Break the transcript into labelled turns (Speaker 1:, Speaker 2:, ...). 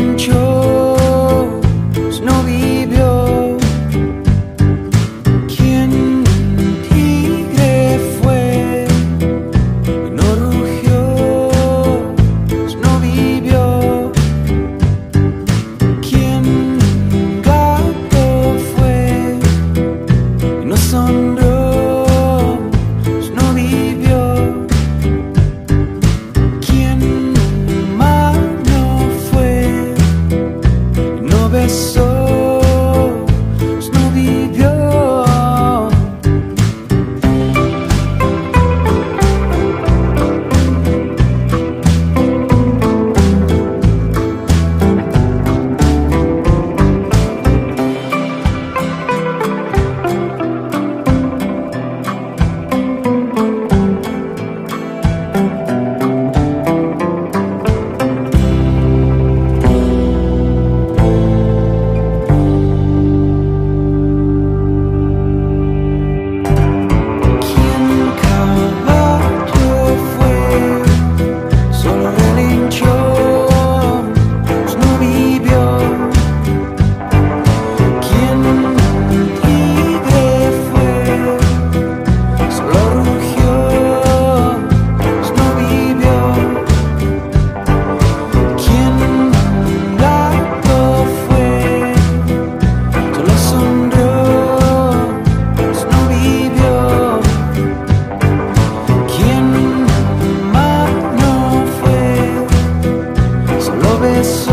Speaker 1: 秋。começou.